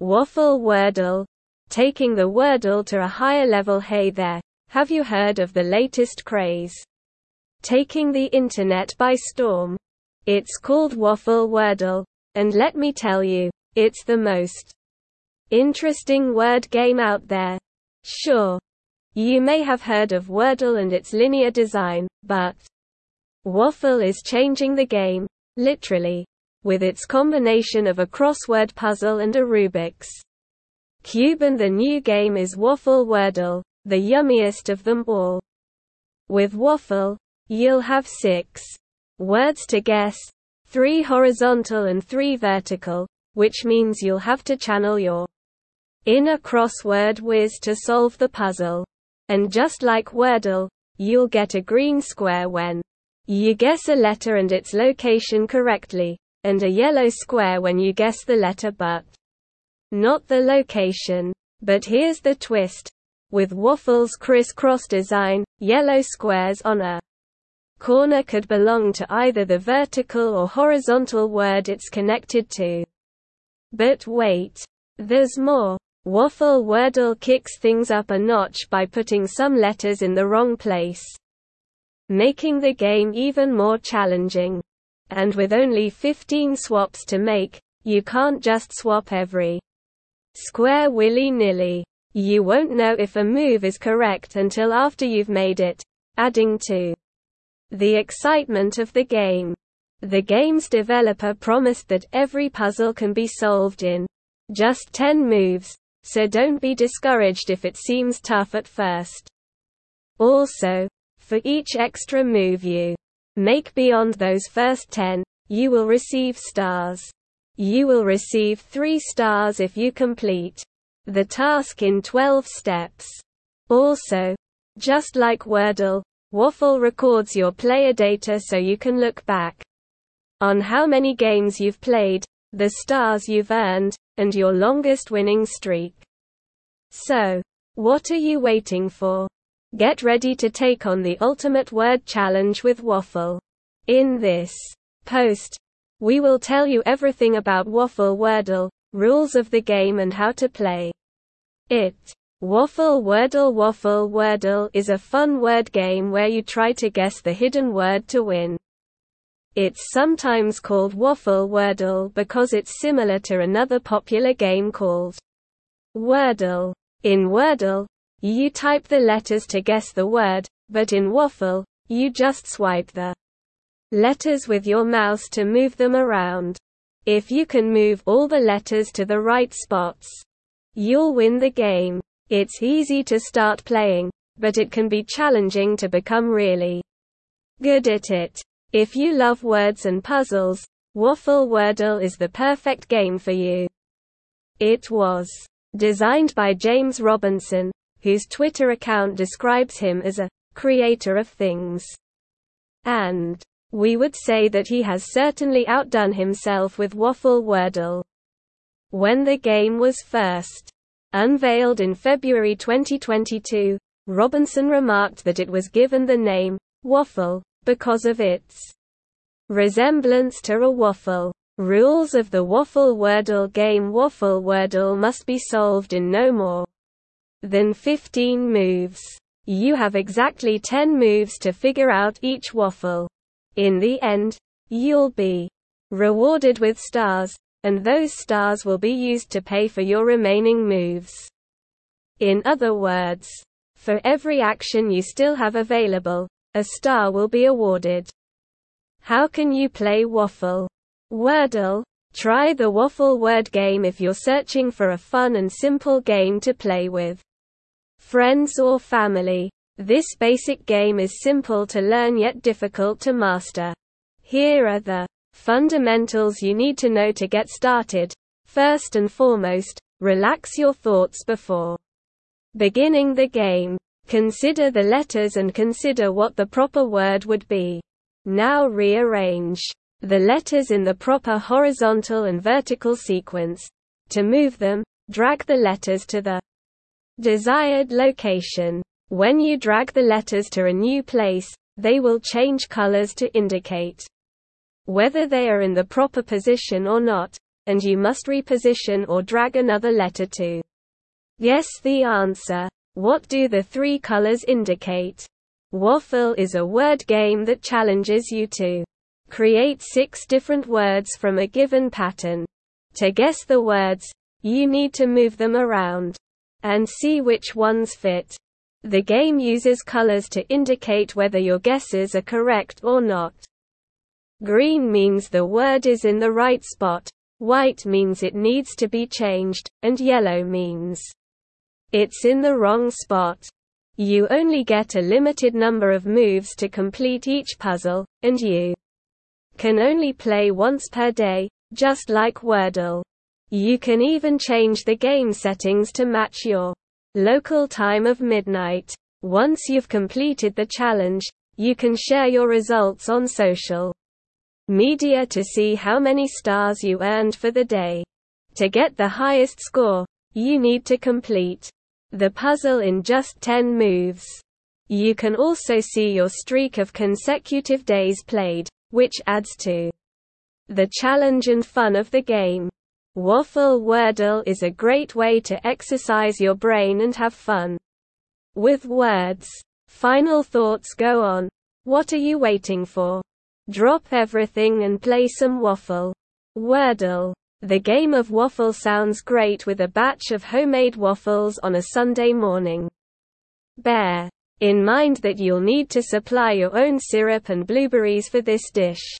Waffle Wordle. Taking the Wordle to a higher level Hey there, have you heard of the latest craze? Taking the internet by storm. It's called Waffle Wordle, and let me tell you, it's the most interesting word game out there. Sure. You may have heard of Wordle and its linear design, but Waffle is changing the game, literally, with its combination of a crossword puzzle and a Rubik's Cube and the new game is Waffle Wordle, the yummiest of them all. With Waffle, you'll have six words to guess, three horizontal and three vertical, which means you'll have to channel your inner crossword whiz to solve the puzzle. And just like Wordle, you'll get a green square when you guess a letter and its location correctly, and a yellow square when you guess the letter but not the location. But here's the twist. With Waffle's crisscross design, yellow squares on a corner could belong to either the vertical or horizontal word it's connected to. But wait. There's more. Waffle Wordle kicks things up a notch by putting some letters in the wrong place making the game even more challenging. And with only 15 swaps to make, you can't just swap every square willy-nilly. You won't know if a move is correct until after you've made it, adding to the excitement of the game. The game's developer promised that every puzzle can be solved in just 10 moves, so don't be discouraged if it seems tough at first. Also, for each extra move you make beyond those first 10, you will receive stars. You will receive 3 stars if you complete the task in 12 steps. Also, just like Wordle, Waffle records your player data so you can look back on how many games you've played, the stars you've earned, and your longest winning streak. So, what are you waiting for? Get ready to take on the ultimate word challenge with Waffle. In this post, we will tell you everything about Waffle Wordle, rules of the game and how to play it. Waffle Wordle Waffle Wordle is a fun word game where you try to guess the hidden word to win. It's sometimes called Waffle Wordle because it's similar to another popular game called Wordle. In Wordle, you type the letters to guess the word, but in Waffle, you just swipe the letters with your mouse to move them around. If you can move all the letters to the right spots, you'll win the game. It's easy to start playing, but it can be challenging to become really good at it. If you love words and puzzles, Waffle Wordle is the perfect game for you. It was designed by James Robinson, whose Twitter account describes him as a creator of things. And we would say that he has certainly outdone himself with Waffle Wordle. When the game was first unveiled in February 2022, Robinson remarked that it was given the name Waffle because of its resemblance to a waffle. Rules of the Waffle Wordle game Waffle Wordle must be solved in no more than 15 moves. You have exactly 10 moves to figure out each waffle. In the end, you'll be rewarded with stars, and those stars will be used to pay for your remaining moves. In other words, for every action you still have available, a star will be awarded. How can you play Waffle? Wordle. Try the Waffle word game if you're searching for a fun and simple game to play with friends or family. This basic game is simple to learn yet difficult to master. Here are the fundamentals you need to know to get started. First and foremost, relax your thoughts before beginning the game. Consider the letters and consider what the proper word would be. Now rearrange the letters in the proper horizontal and vertical sequence. To move them, drag the letters to the Desired location. When you drag the letters to a new place, they will change colors to indicate whether they are in the proper position or not. and you must reposition or drag another letter to guess the answer. What do the three colors indicate? Waffle is a word game that challenges you to create six different words from a given pattern. To guess the words, you need to move them around and see which ones fit. The game uses colors to indicate whether your guesses are correct or not. Green means the word is in the right spot, white means it needs to be changed, and yellow means it's in the wrong spot. You only get a limited number of moves to complete each puzzle, and you can only play once per day, just like Wordle. You can even change the game settings to match your local time of midnight. Once you've completed the challenge, you can share your results on social media to see how many stars you earned for the day. To get the highest score, you need to complete the puzzle in just 10 moves. You can also see your streak of consecutive days played, which adds to the challenge and fun of the game. Waffle Wordle is a great way to exercise your brain and have fun with words. Final thoughts go on. What are you waiting for? Drop everything and play some waffle. Wordle. The game of waffle sounds great with a batch of homemade waffles on a Sunday morning. Bear in mind that you'll need to supply your own syrup and blueberries for this dish.